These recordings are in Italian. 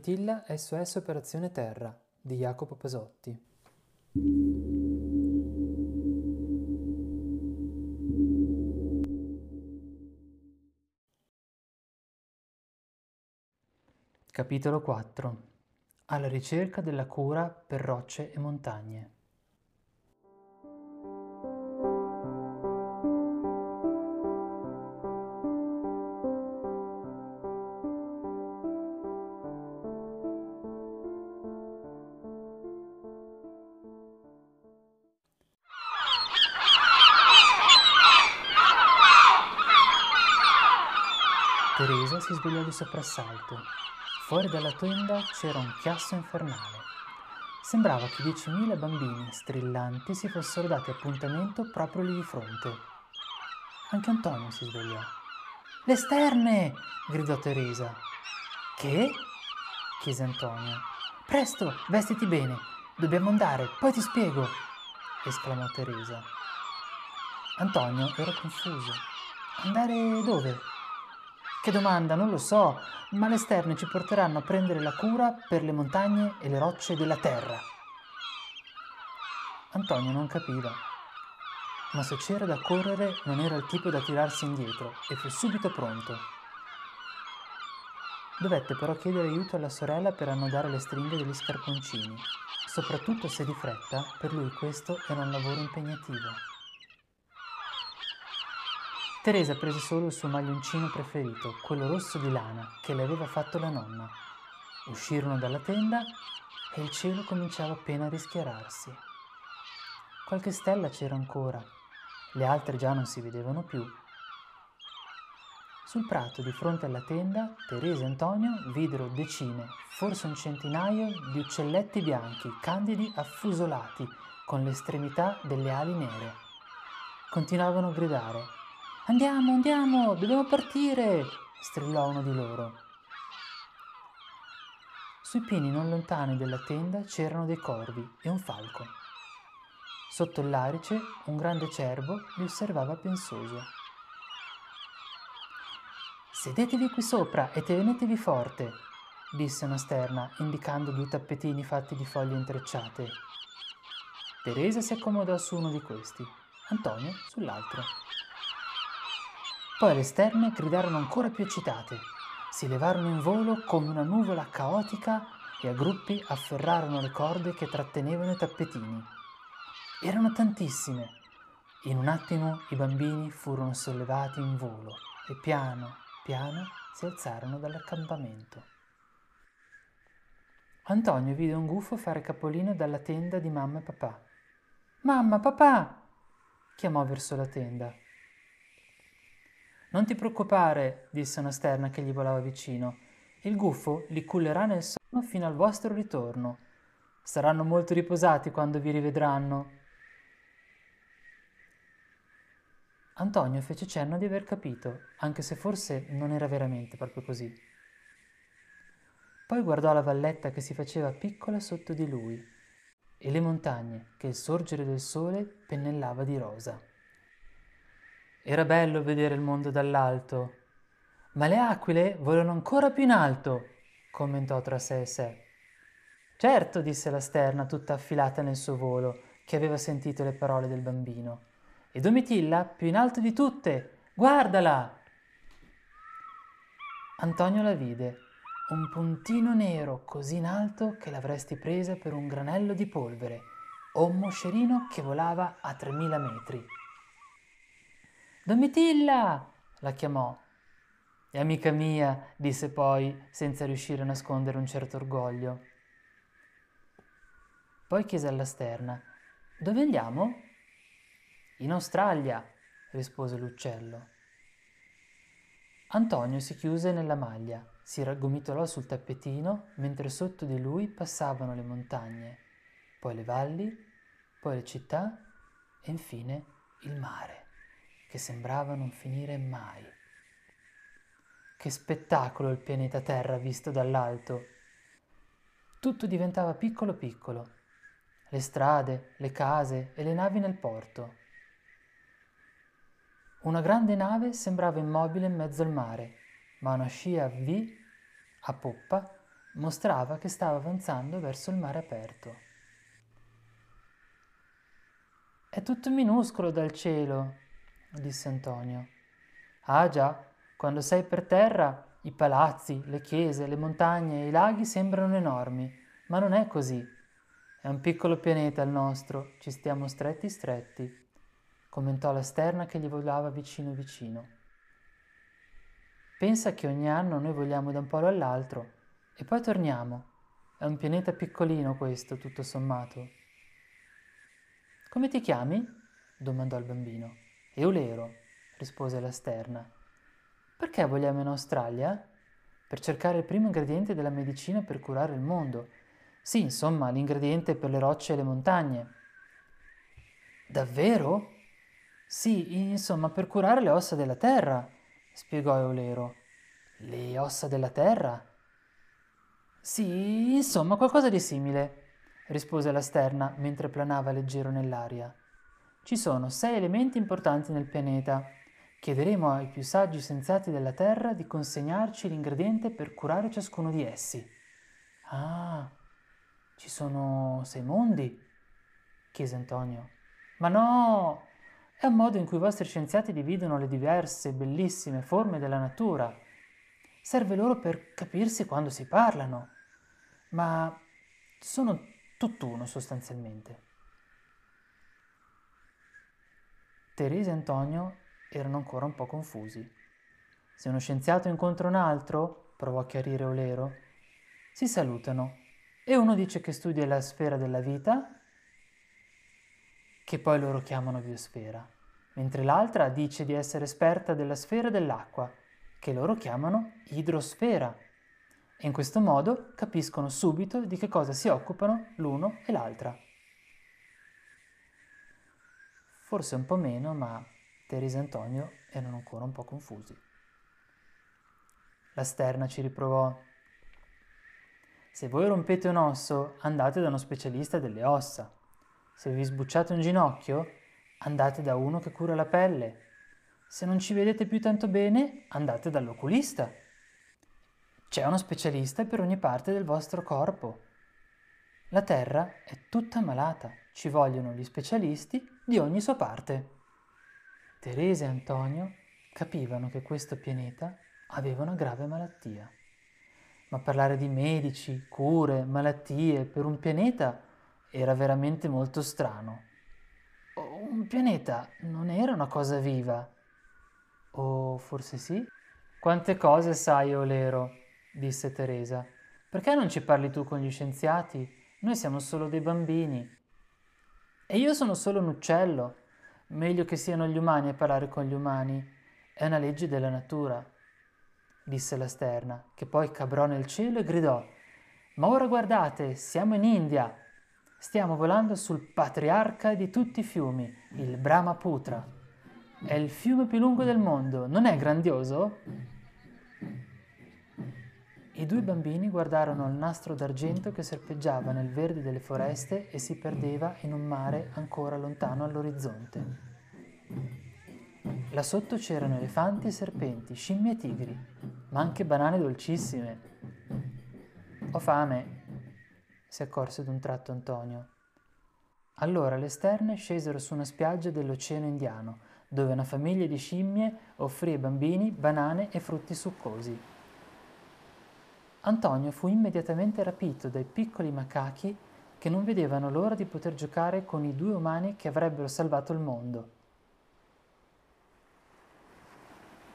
Domitilla SOS Operazione Terra di Jacopo Pasotti. Capitolo 4 Alla ricerca della cura per rocce e montagne. Teresa si svegliò di soprassalto. Fuori dalla tenda c'era un chiasso infernale. Sembrava che diecimila bambini strillanti si fossero dati appuntamento proprio lì di fronte. Anche Antonio si svegliò. Le sterne! gridò Teresa. Che? chiese Antonio. Presto, vestiti bene. Dobbiamo andare, poi ti spiego, esclamò Teresa. Antonio era confuso. Andare dove? Che domanda, non lo so, ma le sterne ci porteranno a prendere la cura per le montagne e le rocce della terra. Antonio non capiva, ma se c'era da correre non era il tipo da tirarsi indietro e fu subito pronto. Dovette però chiedere aiuto alla sorella per annodare le stringhe degli scarponcini, soprattutto se di fretta, per lui questo era un lavoro impegnativo. Teresa prese solo il suo maglioncino preferito, quello rosso di lana che le aveva fatto la nonna. Uscirono dalla tenda e il cielo cominciava appena a rischiararsi. Qualche stella c'era ancora, le altre già non si vedevano più. Sul prato di fronte alla tenda, Teresa e Antonio videro decine, forse un centinaio di uccelletti bianchi, candidi affusolati, con le estremità delle ali nere. Continuavano a gridare Andiamo, andiamo, dobbiamo partire! strillò uno di loro. Sui pini non lontani della tenda c'erano dei corvi e un falco. Sotto l'arice un grande cervo li osservava pensoso. Sedetevi qui sopra e tenetevi forte, disse una sterna, indicando due tappetini fatti di foglie intrecciate. Teresa si accomodò su uno di questi, Antonio sull'altro. Poi le sterne gridarono ancora più eccitate. Si levarono in volo come una nuvola caotica e a gruppi afferrarono le corde che trattenevano i tappetini. Erano tantissime. In un attimo i bambini furono sollevati in volo e piano, piano si alzarono dall'accampamento. Antonio vide un gufo fare capolino dalla tenda di mamma e papà. Mamma, papà! chiamò verso la tenda. Non ti preoccupare, disse una sterna che gli volava vicino. Il gufo li cullerà nel sonno fino al vostro ritorno. Saranno molto riposati quando vi rivedranno. Antonio fece cenno di aver capito, anche se forse non era veramente proprio così. Poi guardò la valletta che si faceva piccola sotto di lui e le montagne che il sorgere del sole pennellava di rosa. Era bello vedere il mondo dall'alto. Ma le aquile volano ancora più in alto, commentò tra sé e sé. Certo, disse la sterna, tutta affilata nel suo volo, che aveva sentito le parole del bambino. E Domitilla più in alto di tutte. Guardala! Antonio la vide, un puntino nero così in alto che l'avresti presa per un granello di polvere, o un moscerino che volava a 3000 metri. Domitilla! la chiamò. E amica mia, disse poi, senza riuscire a nascondere un certo orgoglio. Poi chiese alla sterna, dove andiamo? In Australia, rispose l'uccello. Antonio si chiuse nella maglia, si raggomitolò sul tappetino, mentre sotto di lui passavano le montagne, poi le valli, poi le città e infine il mare che sembrava non finire mai. Che spettacolo il pianeta Terra visto dall'alto. Tutto diventava piccolo piccolo. Le strade, le case e le navi nel porto. Una grande nave sembrava immobile in mezzo al mare, ma una scia V a poppa mostrava che stava avanzando verso il mare aperto. È tutto minuscolo dal cielo, disse Antonio. Ah già, quando sei per terra i palazzi, le chiese, le montagne e i laghi sembrano enormi, ma non è così. È un piccolo pianeta il nostro, ci stiamo stretti stretti, commentò la sterna che gli volava vicino vicino. Pensa che ogni anno noi vogliamo da un polo all'altro e poi torniamo. È un pianeta piccolino questo, tutto sommato. Come ti chiami? domandò il bambino. Eulero, rispose la sterna. Perché vogliamo in Australia? Per cercare il primo ingrediente della medicina per curare il mondo. Sì, insomma, l'ingrediente per le rocce e le montagne. Davvero? Sì, insomma, per curare le ossa della terra, spiegò Eulero. Le ossa della terra? Sì, insomma, qualcosa di simile, rispose la sterna mentre planava leggero nell'aria. Ci sono sei elementi importanti nel pianeta Chiederemo ai più saggi senziati della terra di consegnarci l'ingrediente per curare ciascuno di essi. Ah, ci sono sei mondi? chiese Antonio. Ma no, è un modo in cui i vostri scienziati dividono le diverse, bellissime forme della natura. Serve loro per capirsi quando si parlano. Ma sono tutt'uno sostanzialmente. Teresa e Antonio erano ancora un po' confusi. Se uno scienziato incontra un altro, provò a chiarire Olero, si salutano e uno dice che studia la sfera della vita, che poi loro chiamano biosfera, mentre l'altra dice di essere esperta della sfera dell'acqua, che loro chiamano idrosfera. E in questo modo capiscono subito di che cosa si occupano l'uno e l'altra. Forse un po' meno, ma Teresa e Antonio erano ancora un po' confusi. La sterna ci riprovò. Se voi rompete un osso, andate da uno specialista delle ossa. Se vi sbucciate un ginocchio, andate da uno che cura la pelle. Se non ci vedete più tanto bene, andate dall'oculista. C'è uno specialista per ogni parte del vostro corpo. La Terra è tutta malata, ci vogliono gli specialisti di ogni sua parte. Teresa e Antonio capivano che questo pianeta aveva una grave malattia. Ma parlare di medici, cure, malattie per un pianeta era veramente molto strano. Un pianeta non era una cosa viva. O forse sì? Quante cose sai, Olero, disse Teresa. Perché non ci parli tu con gli scienziati? Noi siamo solo dei bambini. E io sono solo un uccello, Meglio che siano gli umani a parlare con gli umani. È una legge della natura, disse la sterna, che poi cabrò nel cielo e gridò Ma ora guardate, siamo in India. Stiamo volando sul patriarca di tutti i fiumi, il Brahmaputra. È il fiume più lungo del mondo, non è grandioso? I due bambini guardarono il nastro d'argento che serpeggiava nel verde delle foreste e si perdeva in un mare ancora lontano all'orizzonte. Là sotto c'erano elefanti e serpenti, scimmie e tigri, ma anche banane dolcissime. Ho fame, si accorse d'un tratto Antonio. Allora le sterne scesero su una spiaggia dell'Oceano Indiano, dove una famiglia di scimmie offrì ai bambini banane e frutti succosi. Antonio fu immediatamente rapito dai piccoli macachi che non vedevano l'ora di poter giocare con i due umani che avrebbero salvato il mondo.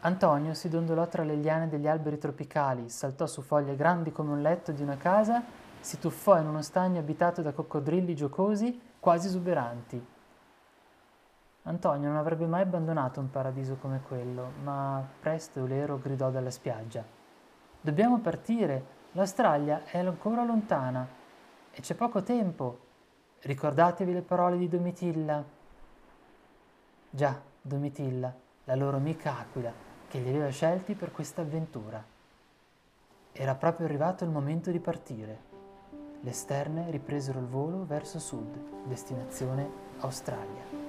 Antonio si dondolò tra le liane degli alberi tropicali, saltò su foglie grandi come un letto di una casa, si tuffò in uno stagno abitato da coccodrilli giocosi, quasi esuberanti. Antonio non avrebbe mai abbandonato un paradiso come quello, ma presto Eulero gridò dalla spiaggia. Dobbiamo partire, l'Australia è ancora lontana e c'è poco tempo. Ricordatevi le parole di Domitilla. Già, Domitilla, la loro amica aquila, che li aveva scelti per questa avventura. Era proprio arrivato il momento di partire. Le sterne ripresero il volo verso sud, destinazione Australia.